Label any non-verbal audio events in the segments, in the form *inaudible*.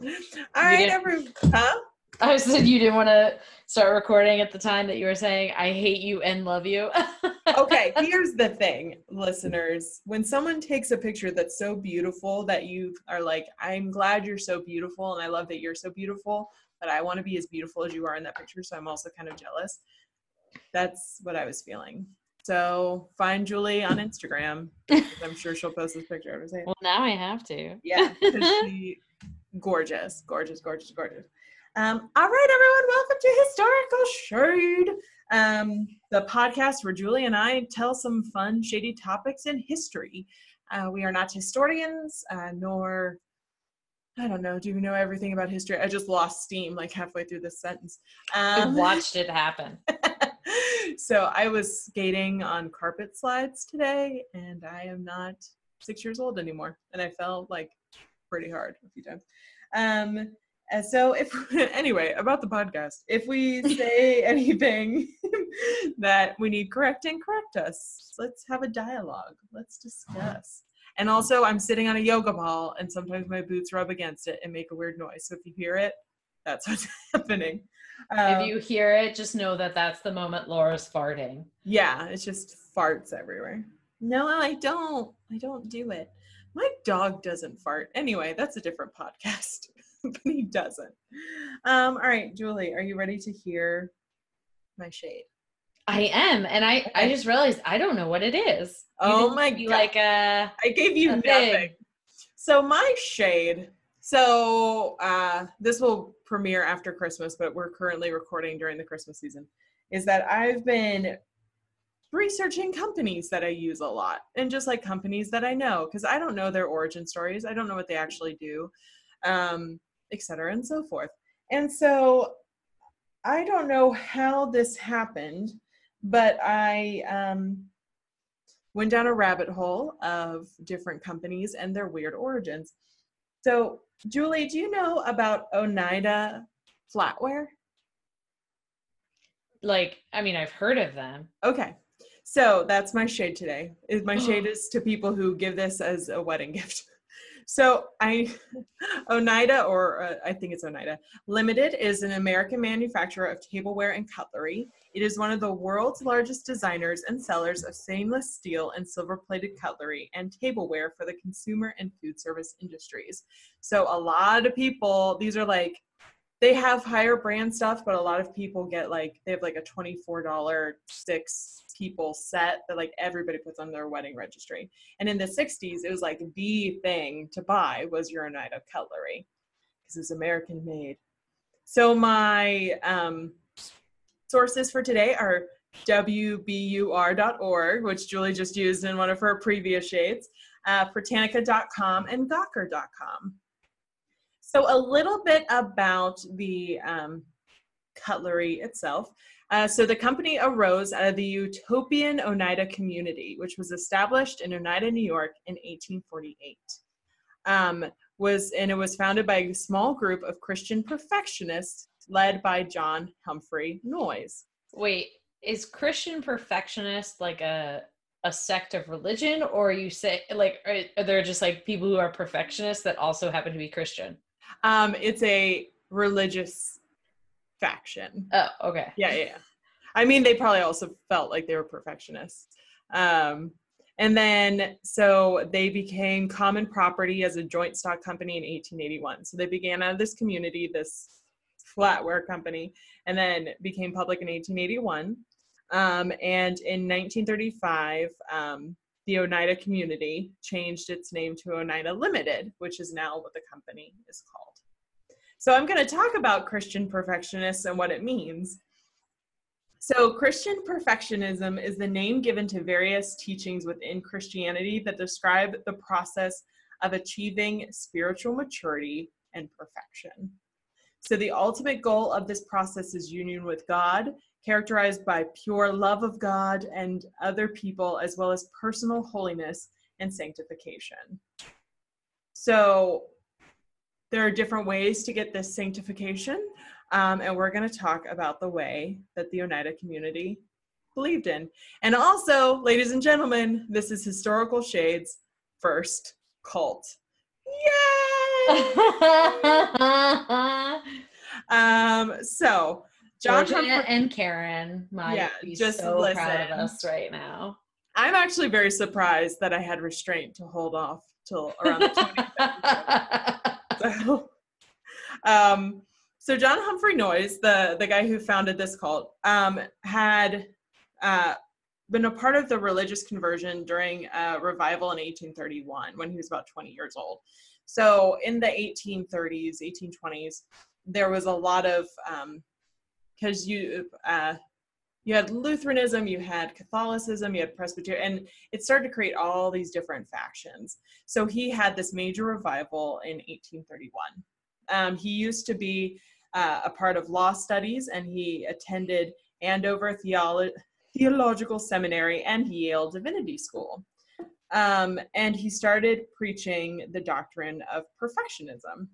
All right, didn't- huh? I said you didn't want to start recording at the time that you were saying I hate you and love you. *laughs* okay, here's the thing, listeners. When someone takes a picture that's so beautiful that you are like, I'm glad you're so beautiful and I love that you're so beautiful, but I want to be as beautiful as you are in that picture, so I'm also kind of jealous. That's what I was feeling. So find Julie on Instagram. I'm sure she'll post this picture. Was saying, well, now I have to. Yeah, *laughs* she gorgeous, gorgeous, gorgeous, gorgeous. Um, all right, everyone, welcome to Historical Shade, um, the podcast where Julie and I tell some fun, shady topics in history. Uh, we are not historians, uh, nor I don't know. Do you know everything about history? I just lost steam like halfway through this sentence. I Um, watched it happen. *laughs* so I was skating on carpet slides today, and I am not six years old anymore, and I fell like pretty hard a few times. Um, so if *laughs* anyway about the podcast, if we *laughs* say anything *laughs* that we need correcting, correct us. Let's have a dialogue. Let's discuss. And also, I'm sitting on a yoga ball, and sometimes my boots rub against it and make a weird noise. So if you hear it, that's what's happening. Um, if you hear it, just know that that's the moment Laura's farting. yeah, it's just farts everywhere. No, I don't. I don't do it. My dog doesn't fart. Anyway, that's a different podcast, *laughs* but he doesn't. Um, all right, Julie, are you ready to hear my shade? I am, and I I just realized I don't know what it is. You Oh my God. Like uh, I gave you A nothing. thing. So my shade. So uh, this will premiere after Christmas, but we're currently recording during the Christmas season. Is that I've been researching companies that I use a lot, and just like companies that I know, because I don't know their origin stories. I don't know what they actually do, um, et cetera, and so forth. And so I don't know how this happened, but I um, went down a rabbit hole of different companies and their weird origins. So, Julie, do you know about Oneida Flatware? like I mean I've heard of them. Okay. So that's my shade today. Is My shade is to people who give this as a wedding *laughs* gift. So I, *laughs* Oneida, or uh, I think it's Oneida Limited, is an American manufacturer of tableware and cutlery. It is one of the world's largest designers and sellers of stainless steel and silver-plated cutlery and tableware for the consumer and food service industries. So a lot of people, these are like they have higher brand stuff, but a lot of people get like they have like a $24 six people set that like everybody puts on their wedding registry. And in the 60s, it was like the thing to buy was your Oneida cutlery because it's American made. So my um, sources for today are wbur.org, which Julie just used in one of her previous shades, uh, Britannica.com, and Gawker.com. So a little bit about the um, cutlery itself. Uh, so the company arose out of the utopian Oneida community, which was established in Oneida, New York in 1848. Um, was and it was founded by a small group of Christian perfectionists led by John Humphrey Noyes. Wait, is Christian perfectionist like a a sect of religion, or you say like are, are there just like people who are perfectionists that also happen to be Christian? Um, it's a religious faction. Oh, okay. Yeah, yeah. I mean, they probably also felt like they were perfectionists. Um, and then, so they became common property as a joint stock company in 1881. So they began out of this community, this flatware company, and then became public in 1881. Um, and in 1935, um, the Oneida community changed its name to Oneida Limited, which is now what the company is called. So I'm going to talk about Christian perfectionists and what it means. So, Christian perfectionism is the name given to various teachings within Christianity that describe the process of achieving spiritual maturity and perfection. So, the ultimate goal of this process is union with God, characterized by pure love of God and other people, as well as personal holiness and sanctification. So, there are different ways to get this sanctification. Um, and we're going to talk about the way that the Oneida community believed in. And also, ladies and gentlemen, this is Historical Shades First Cult. *laughs* um, so John Georgia Humphrey, and Karen might Yeah, be just so proud of listen. us right now. I'm actually very surprised that I had restraint to hold off till around the 25th. *laughs* So, um, so John Humphrey Noyes, the the guy who founded this cult, um, had uh, been a part of the religious conversion during a revival in 1831 when he was about 20 years old. So in the 1830s, 1820s, there was a lot of because you uh, you had Lutheranism, you had Catholicism, you had Presbyterian, and it started to create all these different factions. So he had this major revival in 1831. Um, he used to be uh, a part of law studies, and he attended Andover Theolo- Theological Seminary and Yale Divinity School. Um, and he started preaching the doctrine of perfectionism.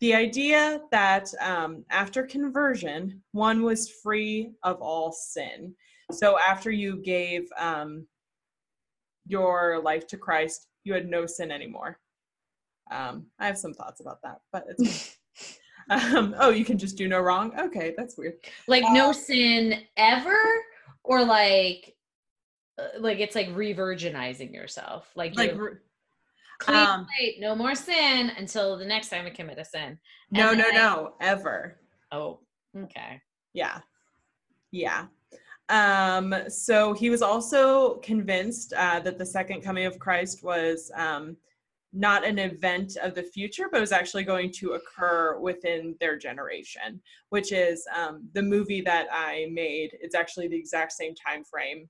The idea that um, after conversion, one was free of all sin. So after you gave um, your life to Christ, you had no sin anymore. Um, I have some thoughts about that, but it's *laughs* um, oh, you can just do no wrong. Okay, that's weird. like no sin ever, or like uh, like it's like re-virginizing yourself. Like, Like clean um, slate, no more sin until the next time I commit a sin. no, And no, then- no, ever. Oh, okay. Yeah. Yeah. Um, so he was also convinced uh, that the second coming of Christ was um, not an event of the future, but was actually going to occur within their generation, which is um, the movie that I made. It's actually the exact same time frame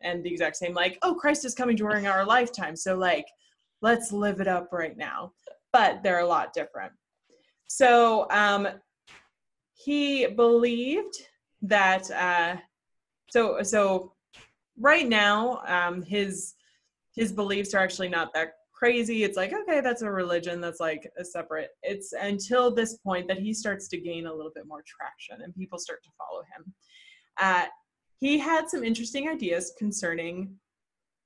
and the exact same, like, oh, Christ is coming during our lifetime. So, like, let's live it up right now. But they're a lot different. So, um, he believed that uh so so right now um his his beliefs are actually not that crazy it's like okay that's a religion that's like a separate it's until this point that he starts to gain a little bit more traction and people start to follow him uh he had some interesting ideas concerning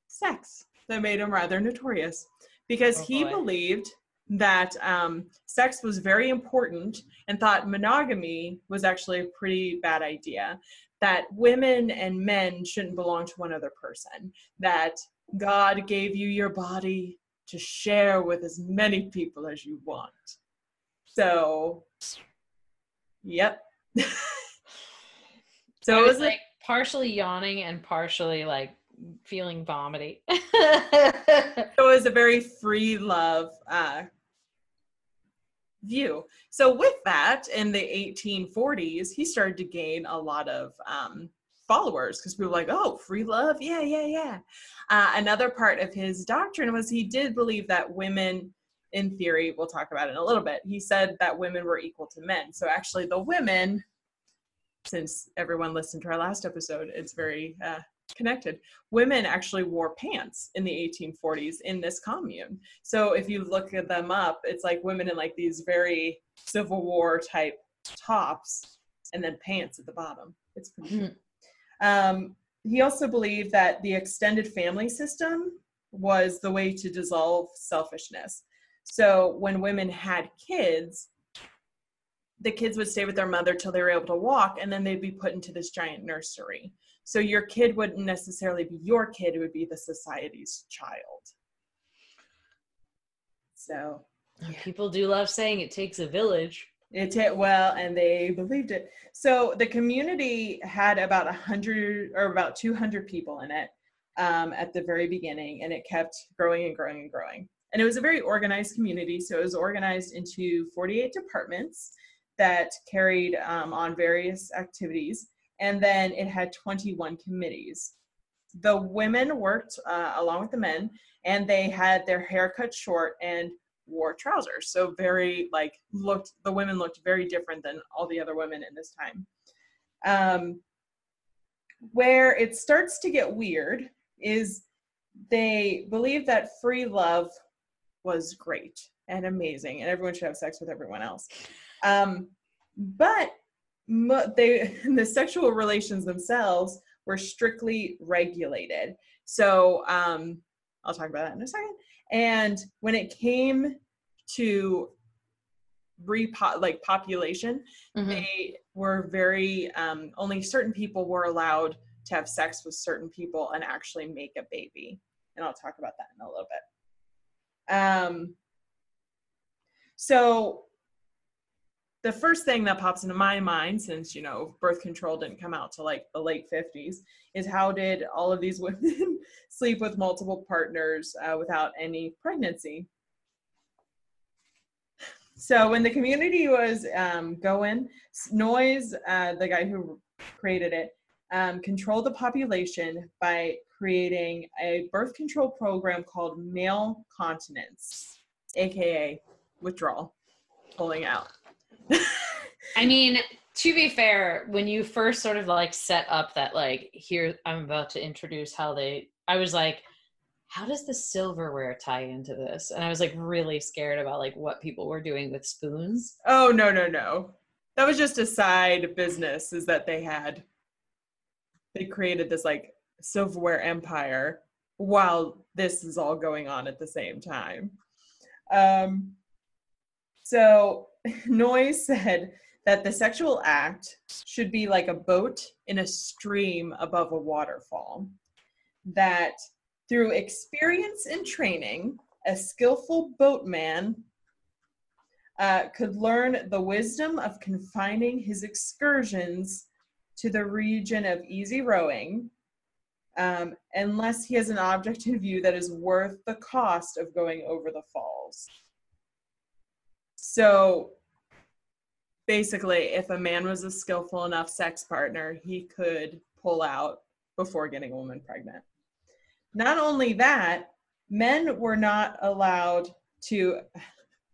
sex that made him rather notorious because Oh, he boy. believed that um, sex was very important and thought monogamy was actually a pretty bad idea. That women and men shouldn't belong to one other person. That God gave you your body to share with as many people as you want. So, yep. *laughs* so I was like partially yawning and partially like feeling vomity. *laughs* it was a very free love uh, view. So with that, in the 1840s, he started to gain a lot of um, followers because people were like, "Oh, free love, yeah, yeah, yeah." Uh, another part of his doctrine was he did believe that women, in theory, we'll talk about it in a little bit. He said that women were equal to men. So actually, the women, since everyone listened to our last episode, it's very uh, connected. Women actually wore pants in the 1840s in this commune. So if you look at them up, it's like women in like these very Civil War type tops and then pants at the bottom. It's pretty Hmm. cool. Um, he also believed that the extended family system was the way to dissolve selfishness. So when women had kids, the kids would stay with their mother till they were able to walk, and then they'd be put into this giant nursery. So your kid wouldn't necessarily be your kid, it would be the society's child. So People do love saying it takes a village. it did well, and they believed it. So the community had about a hundred or about two hundred people in it um, at the very beginning, and it kept growing and growing and growing. And it was a very organized community. So it was organized into forty-eight departments that carried um, on various activities, and then it had twenty-one committees. The women worked uh, along with the men, and they had their hair cut short and wore trousers. So very like looked the women looked very different than all the other women in this time. Um, where it starts to get weird is they believe that free love was great and amazing, and everyone should have sex with everyone else. Um, but they *laughs* the sexual relations themselves were strictly regulated. So um, I'll talk about that in a second. And when it came to repo like population, Mhm. they were very um, only certain people were allowed to have sex with certain people and actually make a baby. And I'll talk about that in a little bit. Um, so the first thing that pops into my mind since you know birth control didn't come out to like the late 50s is how did all of these *laughs* women sleep with multiple partners uh, without any pregnancy? So when the community was um, going Noyes uh, the guy who created it um, controlled the population by creating a birth control program called male continence aka withdrawal pulling out I mean, to be fair, when you first sort of like set up that like here I'm about to introduce how they I was like how does the silverware tie into this? And I was like really scared about like what people were doing with spoons. Oh no no no. That was just a side business is that they had they created this like silverware empire while this is all going on at the same time. Um so *laughs* Noyes said that the sexual act should be like a boat in a stream above a waterfall. That through experience and training, a skillful boatman uh, could learn the wisdom of confining his excursions to the region of easy rowing, um, unless he has an object in view that is worth the cost of going over the falls. So basically, if a man was a skillful enough sex partner, he could pull out before getting a woman pregnant. Not only that, men were not allowed to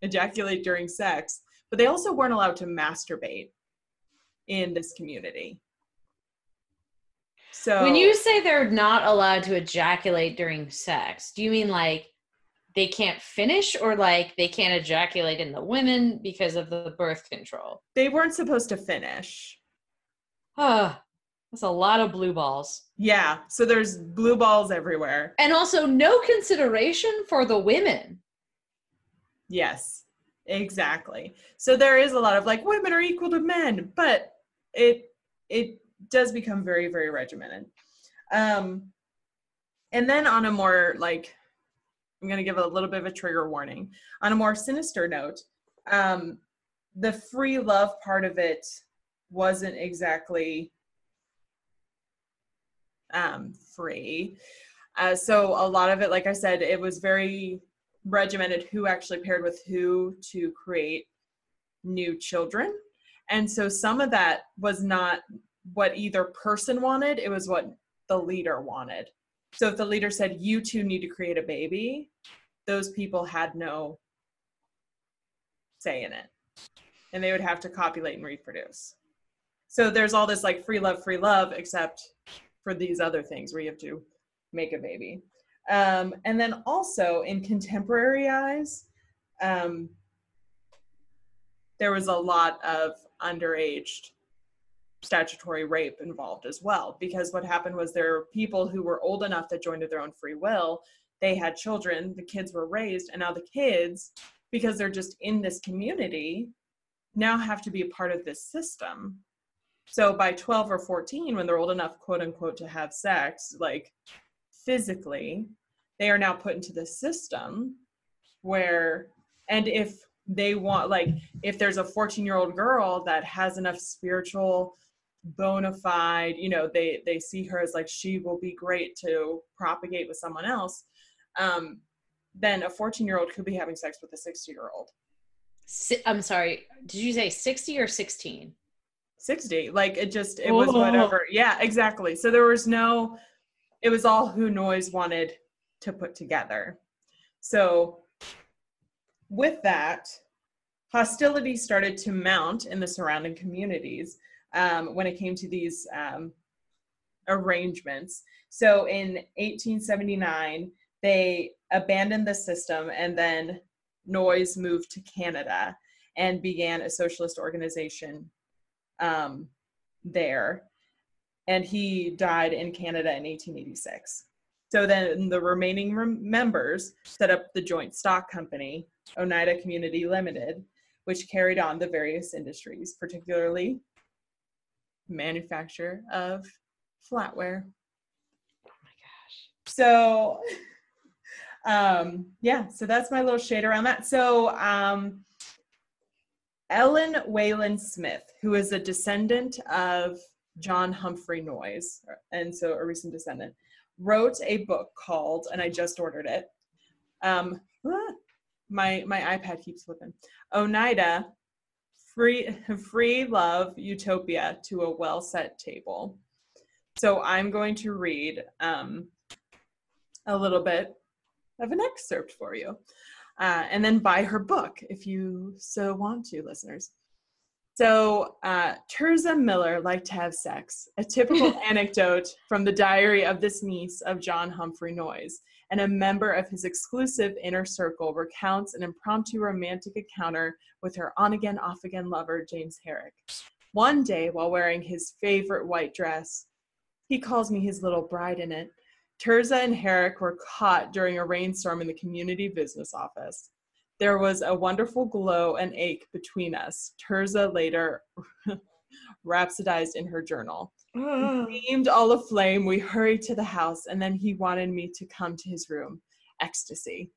ejaculate during sex, but they also weren't allowed to masturbate in this community. So When you say they're not allowed to ejaculate during sex, do you mean like they can't finish or like they can't ejaculate in the women because of the birth control? they weren't supposed to finish. Ah, that's a lot of blue balls. Yeah, so there's blue balls everywhere. And also no consideration for the women. Yes, exactly. So there is a lot of like women are equal to men, but it it does become very very regimented. Um, and then on a more like, I'm gonna give a little bit of a trigger warning. On a more sinister note, um, the free love part of it wasn't exactly um, free. Uh, so a lot of it, like I said, it was very regimented who actually paired with who to create new children. And so some of that was not what either person wanted, it was what the leader wanted. So if the leader said, you two need to create a baby, those people had no say in it. And they would have to copulate and reproduce. So there's all this like free love, free love, except for these other things where you have to make a baby. Um, and then also in contemporary eyes, um, there was a lot of underaged statutory rape involved as well because what happened was there were people who were old enough that joined of their own free will. They had children the kids were raised and now the kids because they're just in this community now have to be a part of this system. So by 12 or 14 when they're old enough quote unquote to have sex like physically they are now put into the system where and if they want like if there's a 14 year old girl that has enough spiritual bona fide you know they they see her as like she will be great to propagate with someone else um then a 14 year old could be having sex with a 60 year old Si- I'm sorry. Did you say 60 or 16? 60 like it just it was Oh. whatever yeah exactly so there was no it was all who Noyes wanted to put together so with that hostility started to mount in the surrounding communities um, when it came to these um, arrangements so in 1879 they abandoned the system and then Noyes moved to canada and began a socialist organization um, there, and he died in Canada in 1886. So then the remaining rem- members set up the joint stock company, Oneida Community Limited, which carried on the various industries, particularly manufacture of flatware. Oh my gosh. So *laughs* um yeah, so that's my little shade around that. So um Ellen Wayland Smith, who is a descendant of John Humphrey Noyes, and so a recent descendant, wrote a book called, and I just ordered it. Um, ah, *gasps* my my iPad keeps flipping. Oneida, free free love utopia to a well set table. So I'm going to read um, a little bit of an excerpt for you, uh, and then buy her book if you so want to, listeners. So, uh, Tirzah Miller liked to have sex, a typical *laughs* anecdote from the diary of this niece of John Humphrey Noyes, and a member of his exclusive inner circle recounts an impromptu romantic encounter with her on again, off again lover, James Herrick. One day, while wearing his favorite white dress, he calls me his little bride in it. Tirzah and Herrick were caught during a rainstorm in the community business office. There was a wonderful glow and ache between us, Tirzah later *laughs* rhapsodized in her journal. Beamed all aflame, we hurried to the house, and then he wanted me to come to his room. Ecstasy.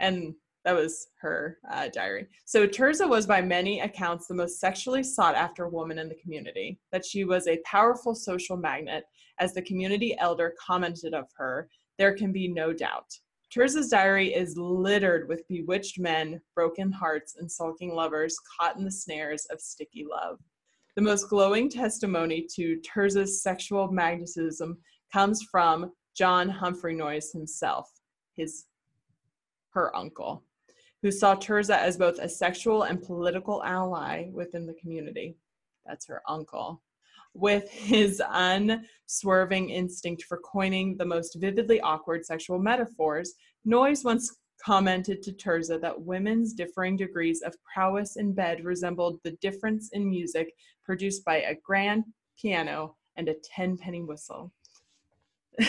And that was her uh, diary. So Tirzah was by many accounts the most sexually sought after woman in the community, that she was a powerful social magnet. As the community elder commented of her, there can be no doubt. Tirzah's diary is littered with bewitched men, broken hearts, and sulking lovers caught in the snares of sticky love. The most glowing testimony to Tirzah's sexual magnetism comes from John Humphrey Noyes himself, his her uncle, who saw Tirzah as both a sexual and political ally within the community. That's her uncle. With his unswerving instinct for coining the most vividly awkward sexual metaphors, Noyes once commented to Tirzah that women's differing degrees of prowess in bed resembled the difference in music produced by a grand piano and a 10 penny whistle. *laughs*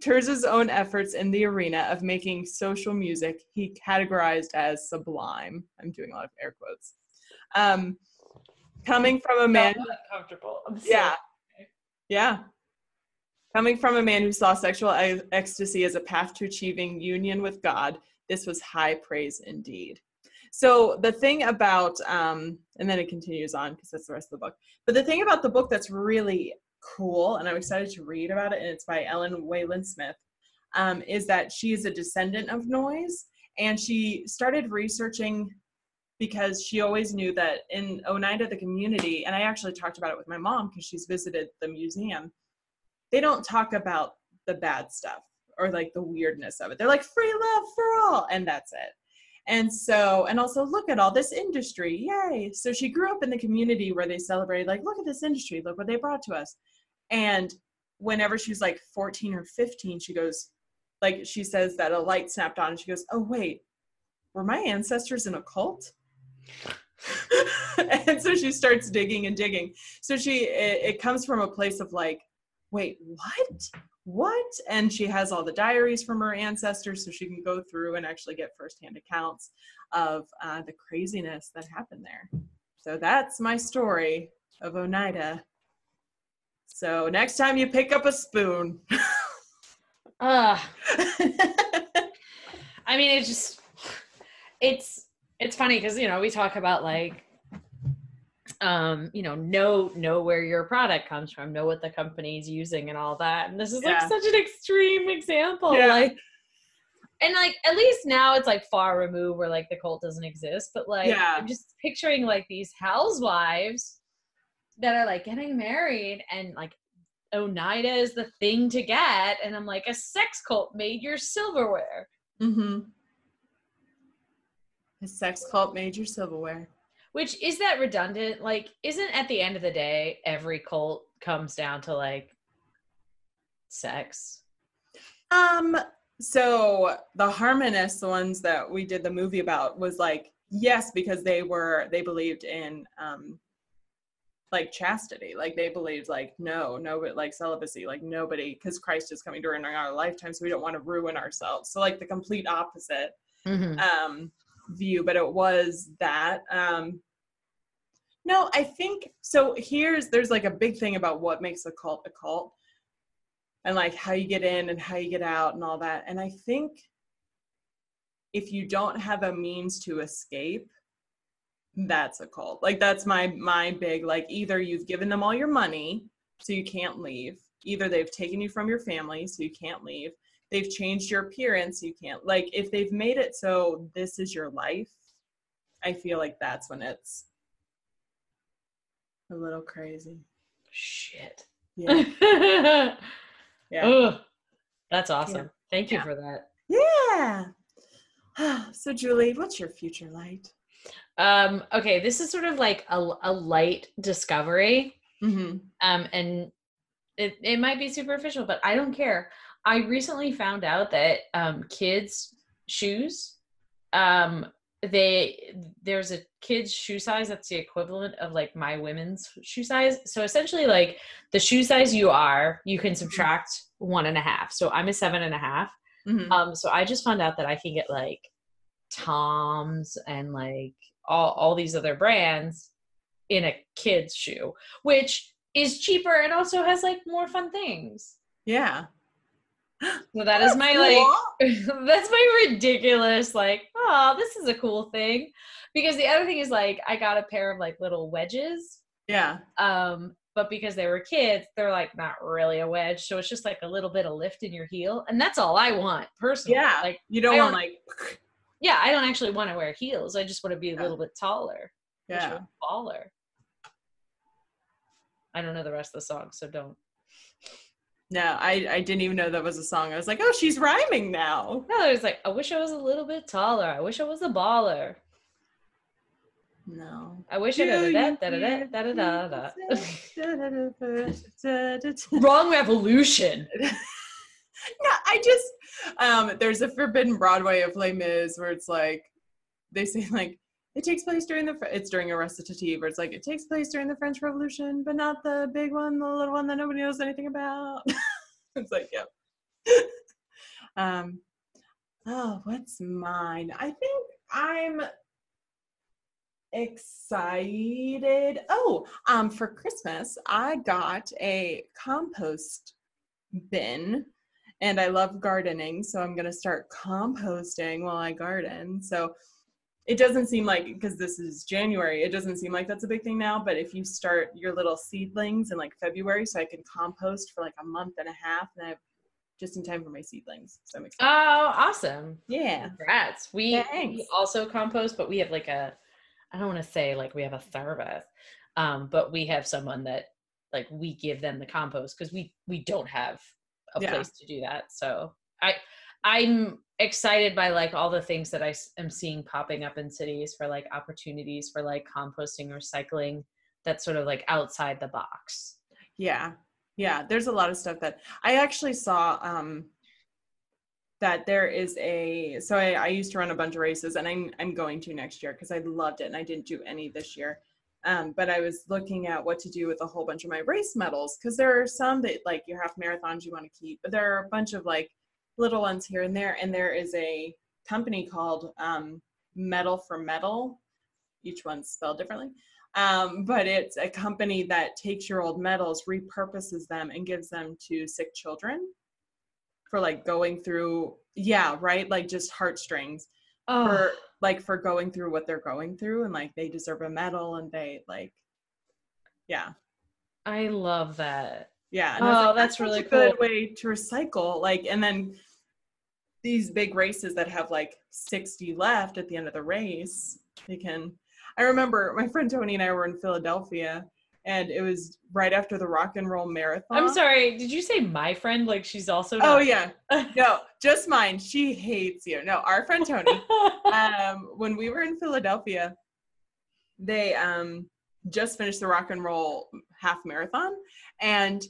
Tirzah's own efforts in the arena of making social music he categorized as sublime. I'm doing a lot of air quotes. Um, coming from a man, uncomfortable. I'm yeah, yeah. Coming from a man who saw sexual ecstasy as a path to achieving union with God, this was high praise indeed. So the thing about, um, and then it continues on because that's the rest of the book. But the thing about the book that's really cool, and I'm excited to read about it, and it's by Ellen Wayland Smith, um, is that she is a descendant of Noyes, and she started researching because she always knew that in Oneida, the community, and I actually talked about it with my mom because she's visited the museum. They don't talk about the bad stuff or like the weirdness of it. They're like free love for all, and that's it. And so, and also look at all this industry, yay! So she grew up in the community where they celebrated, like, look at this industry, look what they brought to us. And whenever she was like 14 or 15, she goes, like, she says that a light snapped on, and she goes, oh wait, were my ancestors in a cult? and so she starts digging and digging so she it, it, comes from a place of like wait what? What? And she has all the diaries from her ancestors so she can go through and actually get firsthand accounts of uh, the craziness that happened there. So that's my story of oneida. So next time you pick up a spoon. *laughs* Uh, *laughs* I mean, it just it's it's funny because you know we talk about like um you know know know where your product comes from know what the company's using and all that and this is like Yeah. such an extreme example Yeah. like and like at least now it's like far removed where like the cult doesn't exist but like Yeah. i'm just picturing like these housewives that are like getting married and like oneida is the thing to get and i'm like a sex cult made your silverware mm-hmm a sex cult made your silverware Which is that redundant? Like, isn't at the end of the day, every cult comes down to like sex? Um, so the harmonists, the ones that we did the movie about, was like, yes, because they were they believed in um like chastity. Like they believed like no, no, but like celibacy, like nobody, because Christ is coming during our lifetime, so we don't want to ruin ourselves. So like the complete opposite Mhm. um view, but it was that. Um no, I think so here's there's like a big thing about what makes a cult a cult and like how you get in and how you get out and all that. And I think if you don't have a means to escape, that's a cult. Like that's my my big like either you've given them all your money so you can't leave, either they've taken you from your family so you can't leave, they've changed your appearance, you can't like if they've made it so this is your life, I feel like that's when it's a little crazy. Shit. Yeah. *laughs* Yeah. Ugh. That's awesome. Thank you Yeah. for that. Yeah. *sighs* so Julie, what's your future light? Um, okay, this is sort of like a, a light discovery. Mm-hmm. Um, and it, it might be superficial, but I don't care. I recently found out that um, kids' shoes, um, they there's a kid's shoe size that's the equivalent of like my women's shoe size. So essentially, like the shoe size you are, you can subtract one and a half. So I'm a seven and a half. Mm-hmm. Um, so I just found out that I can get like Toms and like all all these other brands in a kid's shoe, which is cheaper and also has like more fun things. yeah. So that is my like *laughs* that's my ridiculous like oh this is a cool thing because the other thing is like I got a pair of like little wedges Yeah. um but because they were kids they're like not really a wedge so it's just like a little bit of lift in your heel and that's all I want personally Yeah. like You don't want like *laughs* yeah I don't actually want to wear heels I just want to be a Yeah. little bit taller yeah. taller I don't know the rest of the song so don't no, I, I didn't even know that was a song. I was like, oh, she's rhyming now. No, it was like, I wish I was a little bit taller. I wish I was a baller. No. I wish I Wrong revolution. no, I just um there's a forbidden Broadway of Les Mis where it's like they say like it takes place during the it's during a recitative where it's like it takes place during the French Revolution, but not the big one, the little one that nobody knows anything about. *laughs* it's like, yep. *laughs* um oh, what's mine? I think I'm excited. Oh, um, for Christmas, I got a compost bin and I love gardening, so I'm gonna start composting while I garden. So it doesn't seem like because this is January, it doesn't seem like that's a big thing now. But if you start your little seedlings in like February, so I can compost for like a month and a half, and I have just in time for my seedlings. So I'm excited. Oh, awesome. yeah. Congrats. We, we also compost, but we have like a, I don't want to say like we have a service, um, but we have someone that like we give them the compost because we we don't have a Yeah. place to do that. So I I'm excited by like all the things that I am seeing popping up in cities for like opportunities for like composting, or recycling. That's sort of like outside the box. Yeah. Yeah. There's a lot of stuff that I actually saw um that there is a so I, I used to run a bunch of races and I'm I'm going to next year because I loved it and I didn't do any this year. Um, but I was looking at what to do with a whole bunch of my race medals because there are some that like your half marathons you want to keep, but there are a bunch of like little ones here and there. And there is a company called um, Metal for Metal. Each one's spelled differently. Um, but it's a company that takes your old medals, repurposes them, and gives them to sick children for like going through, yeah, right? Like just heartstrings Oh, for like for going through what they're going through and like they deserve a medal and they like yeah I love that. Yeah Oh, like, that's such really a good way to recycle like and then these big races that have like 60 left at the end of the race they can i remember my friend tony and i were in philadelphia and it was right after the rock and roll marathon I'm sorry. Did you say my friend? Like she's also. oh yeah *laughs* no just mine she hates you no our friend tony *laughs* um, when we were in Philadelphia, they um, just finished the rock and roll half marathon and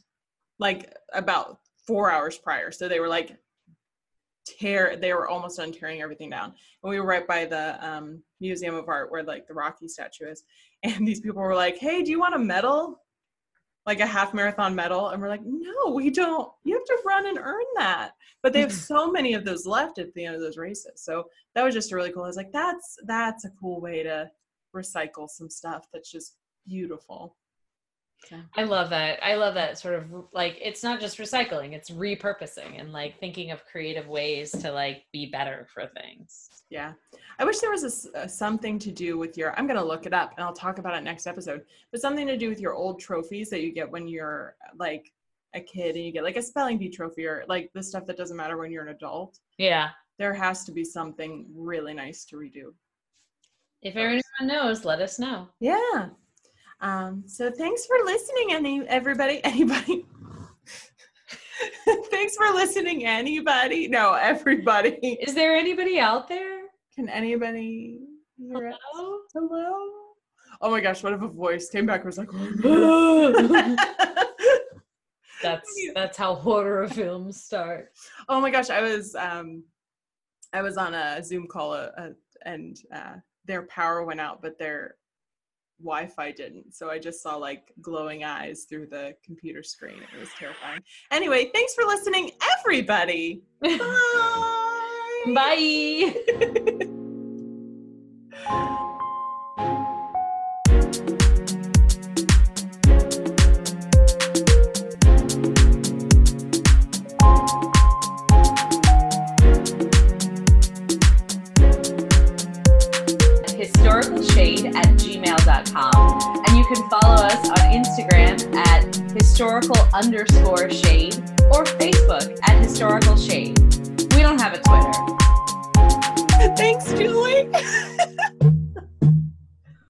like about four hours prior. So they were like tear they were almost done tearing everything down. And we were right by the um, museum of art where like the rocky statue is. *laughs* And these people were like hey do you want a medal? Like a half marathon medal? And we're like no we don't. You have to run and earn that. But they have *laughs* so many of those left at the end of those races. So that was just really cool. I was like that's that's a cool way to recycle some stuff that's just beautiful I love that. I love that sort of like it's not just recycling, it's repurposing and like thinking of creative ways to like be better for things. Yeah. I wish there was a, a, something to do with your I'm going to look it up and I'll talk about it next episode. But something to do with your old trophies that you get when you're like a kid and you get like a spelling bee trophy or like the stuff that doesn't matter when you're an adult. Yeah. There has to be something really nice to redo. If anyone knows, let us know. Yeah. Um, so thanks for listening, any everybody, *laughs* anybody. thanks for listening, anybody. No, everybody. Is there anybody out there? Can anybody hear Hello? Us? Hello? Oh my gosh, what if a voice came back and was like, *laughs* *laughs* That's that's how horror films start. Oh my gosh, I was um I was on a Zoom call uh, uh and uh, their power went out, but their Wi-Fi didn't. So I just saw like glowing eyes through the computer screen. It was terrifying. Anyway, thanks for listening, everybody. *laughs* Bye. Bye. *laughs*